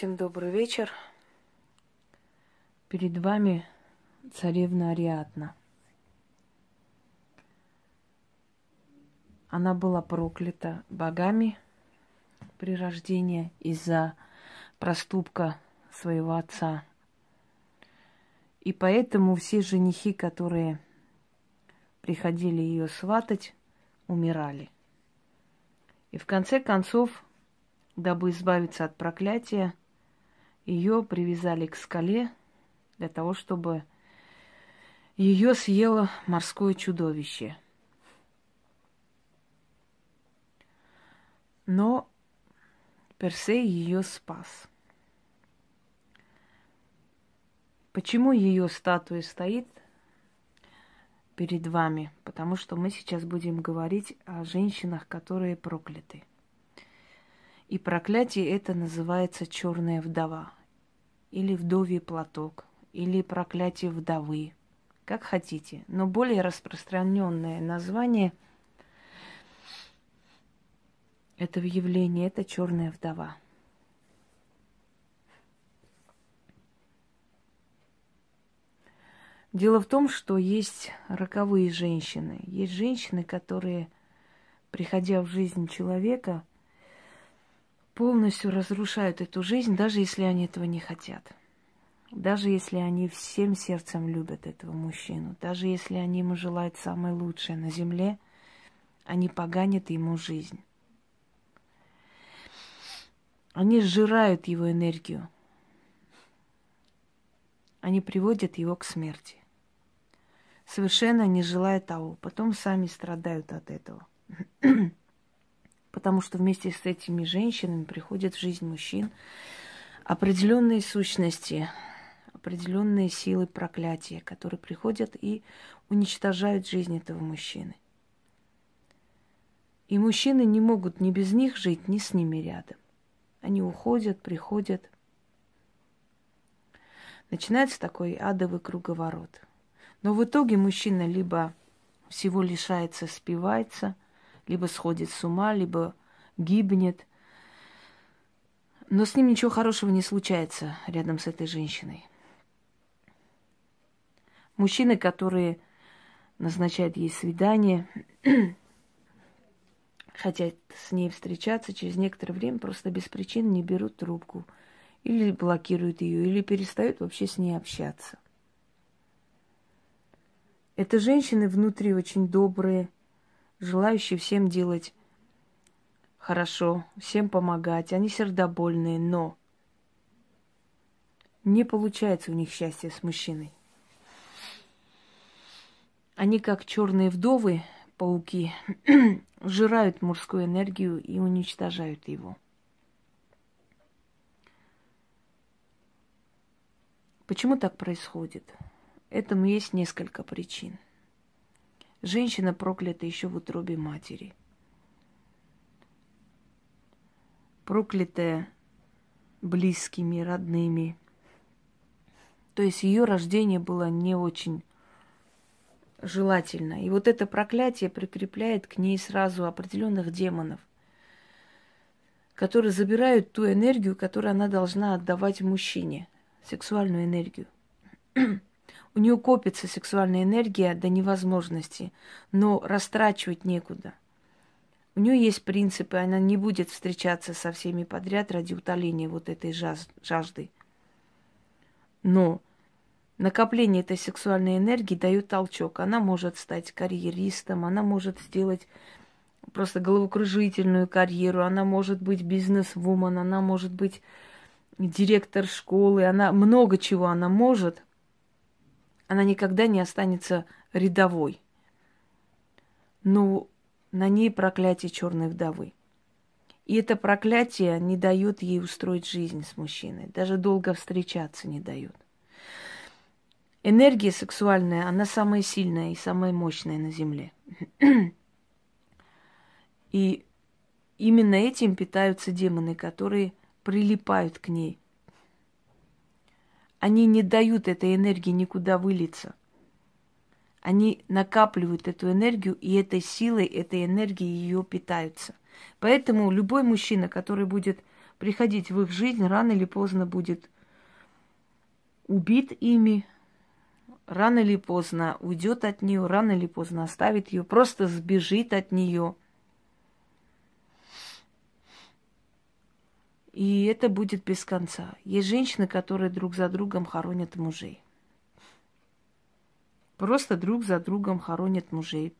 Всем добрый вечер. Перед вами царевна Ариадна. Она была проклята богами при рождении из-за проступка своего отца. И поэтому все женихи, которые приходили ее сватать, умирали. И в конце концов, дабы избавиться от проклятия, ее привязали к скале для того, чтобы ее съело морское чудовище. Но Персей ее спас. Почему ее статуя стоит перед вами? Потому что мы сейчас будем говорить о женщинах, которые прокляты. И проклятие это называется черная вдова, или вдовий платок, или проклятие вдовы, как хотите. Но более распространенное название этого явления это черная вдова. Дело в том, что есть роковые женщины. Есть женщины, которые, приходя в жизнь человека, полностью разрушают эту жизнь, даже если они этого не хотят. Даже если они всем сердцем любят этого мужчину, даже если они ему желают самое лучшее на земле, они поганят ему жизнь. Они сжирают его энергию. Они приводят его к смерти. Совершенно не желая того. Потом сами страдают от этого. Потому что вместе с этими женщинами приходят в жизнь мужчин определенные сущности, определенные силы проклятия, которые приходят и уничтожают жизнь этого мужчины. И мужчины не могут ни без них жить, ни с ними рядом. Они уходят, приходят. Начинается такой адовый круговорот. Но в итоге мужчина либо всего лишается, спивается – либо сходит с ума, либо гибнет. Но с ним ничего хорошего не случается рядом с этой женщиной. Мужчины, которые назначают ей свидание, хотят с ней встречаться, через некоторое время просто без причин не берут трубку. Или блокируют ее, или перестают вообще с ней общаться. Это женщины внутри очень добрые, желающие всем делать хорошо, всем помогать. Они сердобольные, но не получается у них счастье с мужчиной. Они как черные вдовы, пауки, жирают мужскую энергию и уничтожают его. Почему так происходит? Этому есть несколько причин – Женщина проклята еще в утробе матери. Проклятая близкими, родными. То есть ее рождение было не очень желательно. И вот это проклятие прикрепляет к ней сразу определенных демонов, которые забирают ту энергию, которую она должна отдавать мужчине, сексуальную энергию. У нее копится сексуальная энергия до невозможности, но растрачивать некуда. У нее есть принципы, она не будет встречаться со всеми подряд ради утоления вот этой жажды. Но накопление этой сексуальной энергии дает толчок. Она может стать карьеристом, она может сделать просто головокружительную карьеру, она может быть бизнес-вумен, она может быть директор школы, она много чего она может – она никогда не останется рядовой. Но на ней проклятие черной вдовы. И это проклятие не дает ей устроить жизнь с мужчиной, даже долго встречаться не дает. Энергия сексуальная, она самая сильная и самая мощная на Земле. И именно этим питаются демоны, которые прилипают к ней. Они не дают этой энергии никуда вылиться. Они накапливают эту энергию, и этой силой, этой энергией ее питаются. Поэтому любой мужчина, который будет приходить в их жизнь, рано или поздно будет убит ими, рано или поздно уйдет от нее, рано или поздно оставит ее, просто сбежит от нее. И это будет без конца. Есть женщины, которые друг за другом хоронят мужей. Просто друг за другом хоронят мужей.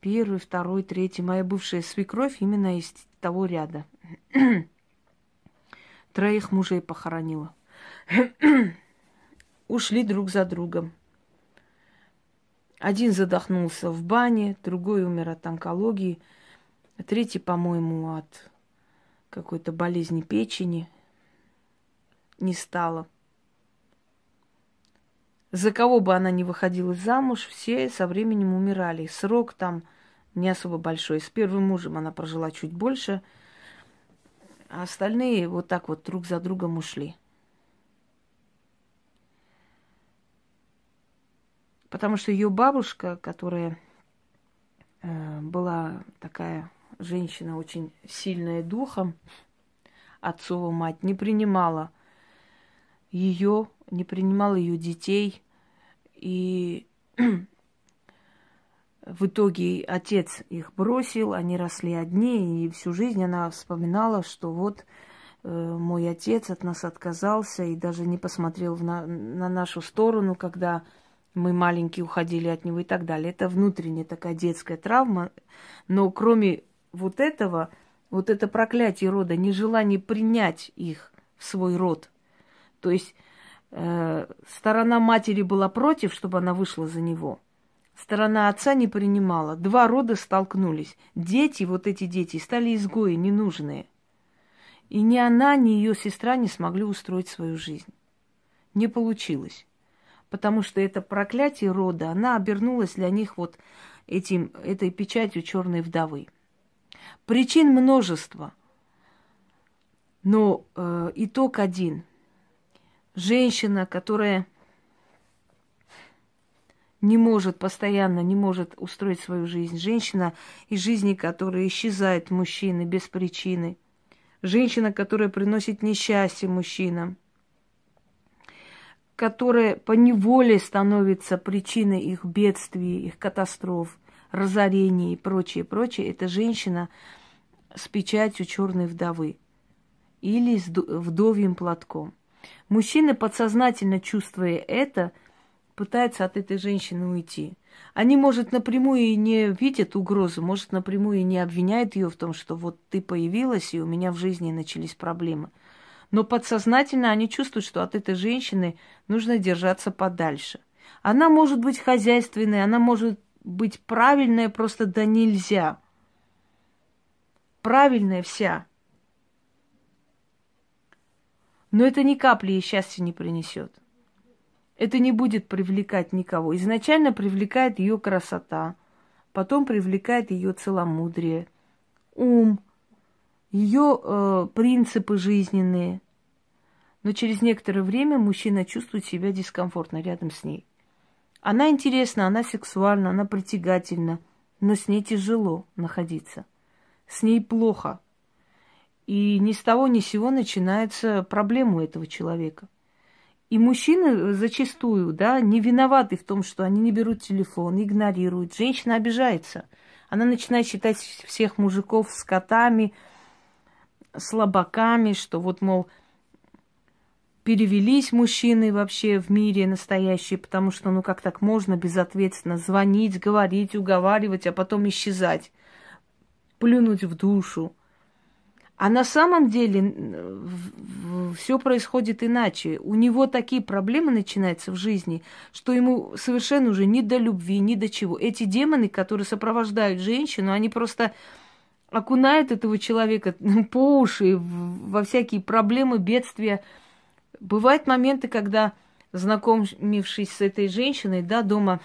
Первый, второй, третий. Моя бывшая свекровь именно из того ряда. Троих мужей похоронила. Ушли друг за другом. Один задохнулся в бане, другой умер от онкологии, третий, по-моему, от какой-то болезни печени не стало. За кого бы она ни выходила замуж, все со временем умирали. Срок там не особо большой. С первым мужем она прожила чуть больше, а остальные вот так вот друг за другом ушли. Потому что ее бабушка, которая э, была такая женщина очень сильная духом, отцова мать, не принимала ее, не принимала ее детей. И в итоге отец их бросил, они росли одни, и всю жизнь она вспоминала, что вот э, мой отец от нас отказался и даже не посмотрел на, на нашу сторону, когда мы маленькие уходили от него и так далее. Это внутренняя такая детская травма. Но кроме вот этого, вот это проклятие рода, нежелание принять их в свой род. То есть э, сторона матери была против, чтобы она вышла за него. Сторона отца не принимала. Два рода столкнулись. Дети, вот эти дети, стали изгои, ненужные. И ни она, ни ее сестра не смогли устроить свою жизнь. Не получилось потому что это проклятие рода, она обернулась для них вот этим, этой печатью черной вдовы. Причин множество, но э, итог один. Женщина, которая не может постоянно, не может устроить свою жизнь. Женщина из жизни, которая исчезает мужчины без причины. Женщина, которая приносит несчастье мужчинам которая по неволе становится причиной их бедствий, их катастроф, разорений и прочее, прочее, это женщина с печатью черной вдовы или с вдовьим платком. Мужчина, подсознательно чувствуя это, пытается от этой женщины уйти. Они, может, напрямую и не видят угрозу, может, напрямую и не обвиняют ее в том, что вот ты появилась, и у меня в жизни начались проблемы – но подсознательно они чувствуют, что от этой женщины нужно держаться подальше. Она может быть хозяйственной, она может быть правильная, просто да нельзя. Правильная вся. Но это ни капли ей счастья не принесет. Это не будет привлекать никого. Изначально привлекает ее красота, потом привлекает ее целомудрие, ум, ее э, принципы жизненные. Но через некоторое время мужчина чувствует себя дискомфортно рядом с ней. Она интересна, она сексуальна, она притягательна, но с ней тяжело находиться. С ней плохо. И ни с того ни с сего начинается проблема у этого человека. И мужчины зачастую, да, не виноваты в том, что они не берут телефон, игнорируют. Женщина обижается. Она начинает считать всех мужиков скотами, слабаками, что вот, мол, перевелись мужчины вообще в мире настоящие, потому что, ну как так можно безответственно звонить, говорить, уговаривать, а потом исчезать, плюнуть в душу. А на самом деле все происходит иначе. У него такие проблемы начинаются в жизни, что ему совершенно уже ни до любви, ни до чего. Эти демоны, которые сопровождают женщину, они просто окунают этого человека по уши во всякие проблемы, бедствия, Бывают моменты, когда, знакомившись с этой женщиной, да, дома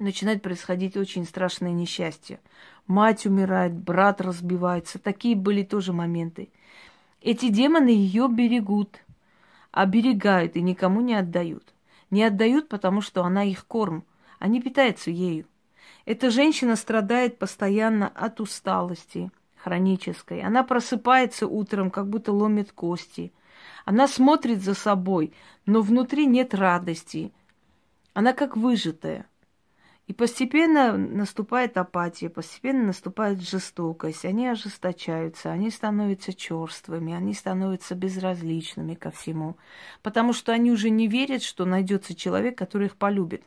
начинает происходить очень страшное несчастье. Мать умирает, брат разбивается. Такие были тоже моменты. Эти демоны ее берегут, оберегают и никому не отдают. Не отдают, потому что она их корм. Они питаются ею. Эта женщина страдает постоянно от усталости, хронической. Она просыпается утром, как будто ломит кости. Она смотрит за собой, но внутри нет радости. Она как выжатая. И постепенно наступает апатия, постепенно наступает жестокость. Они ожесточаются, они становятся черствыми, они становятся безразличными ко всему. Потому что они уже не верят, что найдется человек, который их полюбит.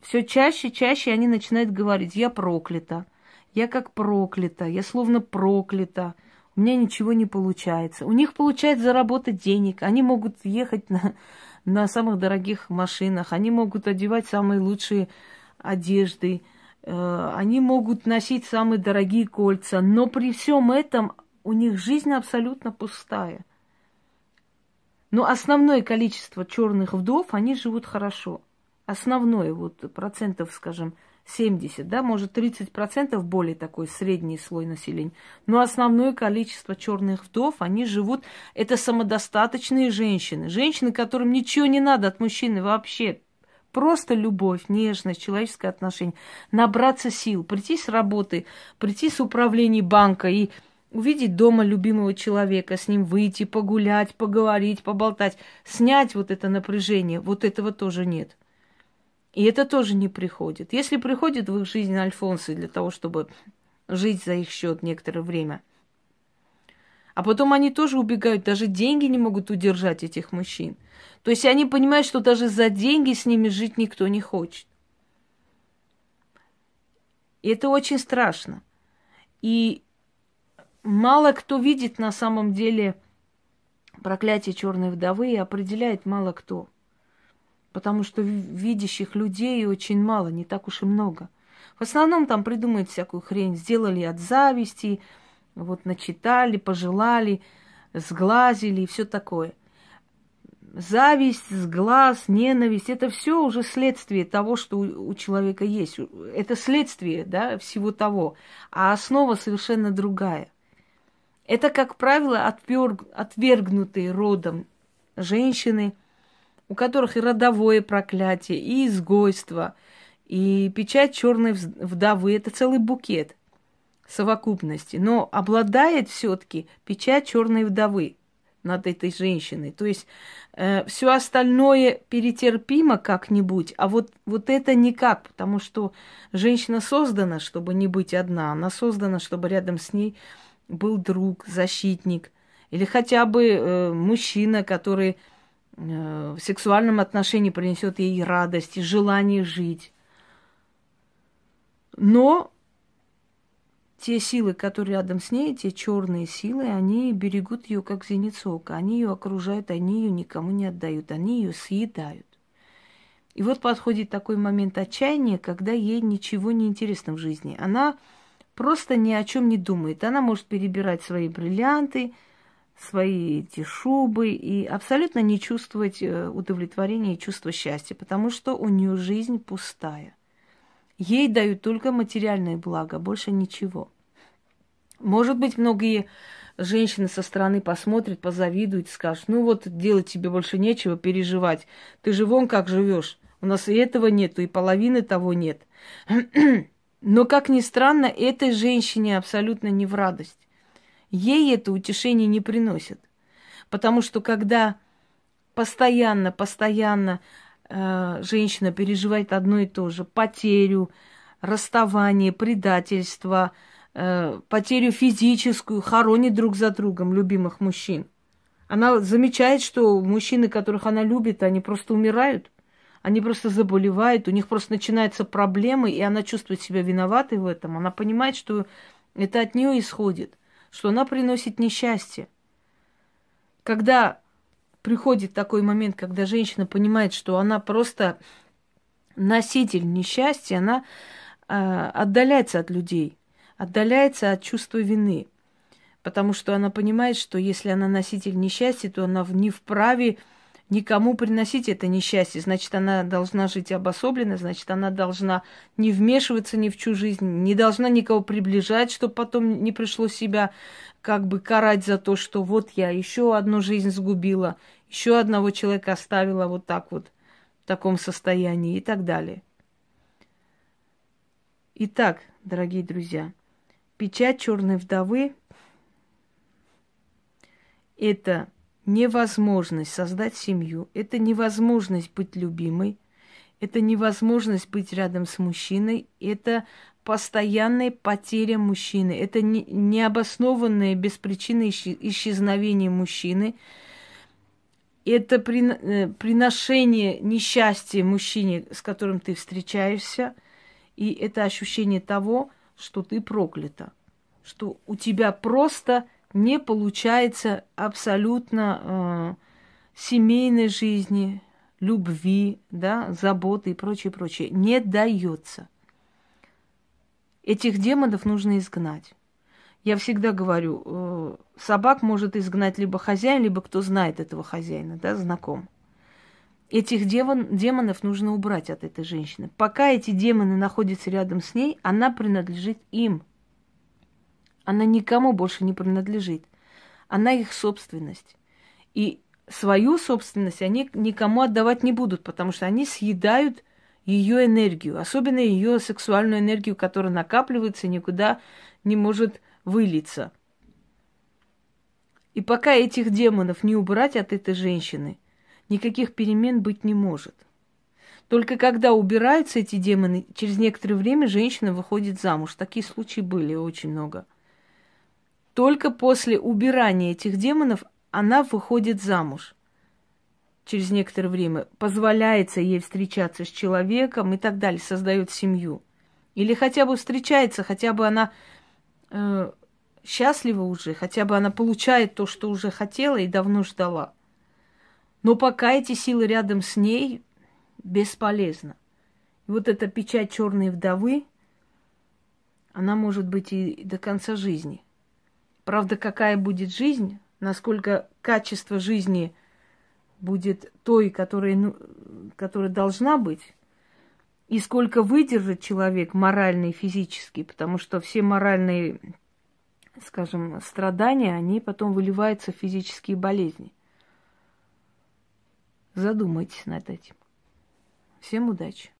Все чаще, чаще они начинают говорить, я проклята, я как проклята, я словно проклята, у меня ничего не получается. У них получается заработать денег, они могут ехать на, на самых дорогих машинах, они могут одевать самые лучшие одежды, э, они могут носить самые дорогие кольца, но при всем этом у них жизнь абсолютно пустая. Но основное количество черных вдов, они живут хорошо. Основное, вот процентов, скажем, 70, да, может 30 процентов более такой средний слой населения. Но основное количество черных вдов, они живут, это самодостаточные женщины. Женщины, которым ничего не надо от мужчины вообще. Просто любовь, нежность, человеческое отношение. Набраться сил, прийти с работы, прийти с управления банка и увидеть дома любимого человека, с ним выйти, погулять, поговорить, поболтать, снять вот это напряжение. Вот этого тоже нет. И это тоже не приходит. Если приходит в их жизнь альфонсы для того, чтобы жить за их счет некоторое время, а потом они тоже убегают, даже деньги не могут удержать этих мужчин. То есть они понимают, что даже за деньги с ними жить никто не хочет. И это очень страшно. И мало кто видит на самом деле проклятие черной вдовы и определяет мало кто. Потому что видящих людей очень мало, не так уж и много. В основном там придумают всякую хрень, сделали от зависти, вот начитали, пожелали, сглазили и все такое – зависть, сглаз, ненависть, это все уже следствие того, что у, человека есть. Это следствие, да, всего того. А основа совершенно другая. Это, как правило, отверг, отвергнутые родом женщины, у которых и родовое проклятие, и изгойство, и печать черной вдовы. Это целый букет совокупности. Но обладает все-таки печать черной вдовы над этой женщиной. То есть э, все остальное перетерпимо как-нибудь, а вот, вот это никак, потому что женщина создана, чтобы не быть одна, она создана, чтобы рядом с ней был друг, защитник, или хотя бы э, мужчина, который в сексуальном отношении принесет ей радость и желание жить. Но те силы, которые рядом с ней, те черные силы, они берегут ее как зеницу ока. Они ее окружают, они ее никому не отдают, они ее съедают. И вот подходит такой момент отчаяния, когда ей ничего не интересно в жизни. Она просто ни о чем не думает. Она может перебирать свои бриллианты, свои эти шубы и абсолютно не чувствовать э, удовлетворения и чувства счастья, потому что у нее жизнь пустая. Ей дают только материальное благо, больше ничего. Может быть, многие женщины со стороны посмотрят, позавидуют, скажут, ну вот делать тебе больше нечего, переживать. Ты же вон как живешь. У нас и этого нету, и половины того нет. Но, как ни странно, этой женщине абсолютно не в радость. Ей это утешение не приносит. Потому что когда постоянно, постоянно э, женщина переживает одно и то же, потерю, расставание, предательство – э, потерю физическую, хоронит друг за другом любимых мужчин. Она замечает, что мужчины, которых она любит, они просто умирают, они просто заболевают, у них просто начинаются проблемы, и она чувствует себя виноватой в этом. Она понимает, что это от нее исходит, что она приносит несчастье. Когда приходит такой момент, когда женщина понимает, что она просто носитель несчастья, она э, отдаляется от людей отдаляется от чувства вины, потому что она понимает, что если она носитель несчастья, то она не вправе никому приносить это несчастье. Значит, она должна жить обособленно, значит, она должна не вмешиваться ни в чью жизнь, не должна никого приближать, чтобы потом не пришлось себя как бы карать за то, что вот я еще одну жизнь сгубила, еще одного человека оставила вот так вот в таком состоянии и так далее. Итак, дорогие друзья, печать черной вдовы – это невозможность создать семью, это невозможность быть любимой, это невозможность быть рядом с мужчиной, это постоянная потеря мужчины, это не, необоснованное без причины исчезновение мужчины, это э, приношение несчастья мужчине, с которым ты встречаешься, и это ощущение того, что ты проклята, что у тебя просто не получается абсолютно э, семейной жизни, любви, да, заботы и прочее, прочее. Не дается. Этих демонов нужно изгнать. Я всегда говорю, э, собак может изгнать либо хозяин, либо кто знает этого хозяина, да, знаком. Этих демон, демонов нужно убрать от этой женщины. Пока эти демоны находятся рядом с ней, она принадлежит им. Она никому больше не принадлежит. Она их собственность. И свою собственность они никому отдавать не будут, потому что они съедают ее энергию, особенно ее сексуальную энергию, которая накапливается и никуда не может вылиться. И пока этих демонов не убрать от этой женщины, никаких перемен быть не может. Только когда убираются эти демоны, через некоторое время женщина выходит замуж. Такие случаи были очень много. Только после убирания этих демонов она выходит замуж через некоторое время, позволяется ей встречаться с человеком и так далее, создает семью. Или хотя бы встречается, хотя бы она э, счастлива уже, хотя бы она получает то, что уже хотела и давно ждала. Но пока эти силы рядом с ней, бесполезно. И вот эта печать черной вдовы, она может быть и до конца жизни. Правда, какая будет жизнь, насколько качество жизни будет той, которая, ну, которая должна быть, и сколько выдержит человек морально и физически, потому что все моральные, скажем, страдания, они потом выливаются в физические болезни. Задумайтесь над этим. Всем удачи!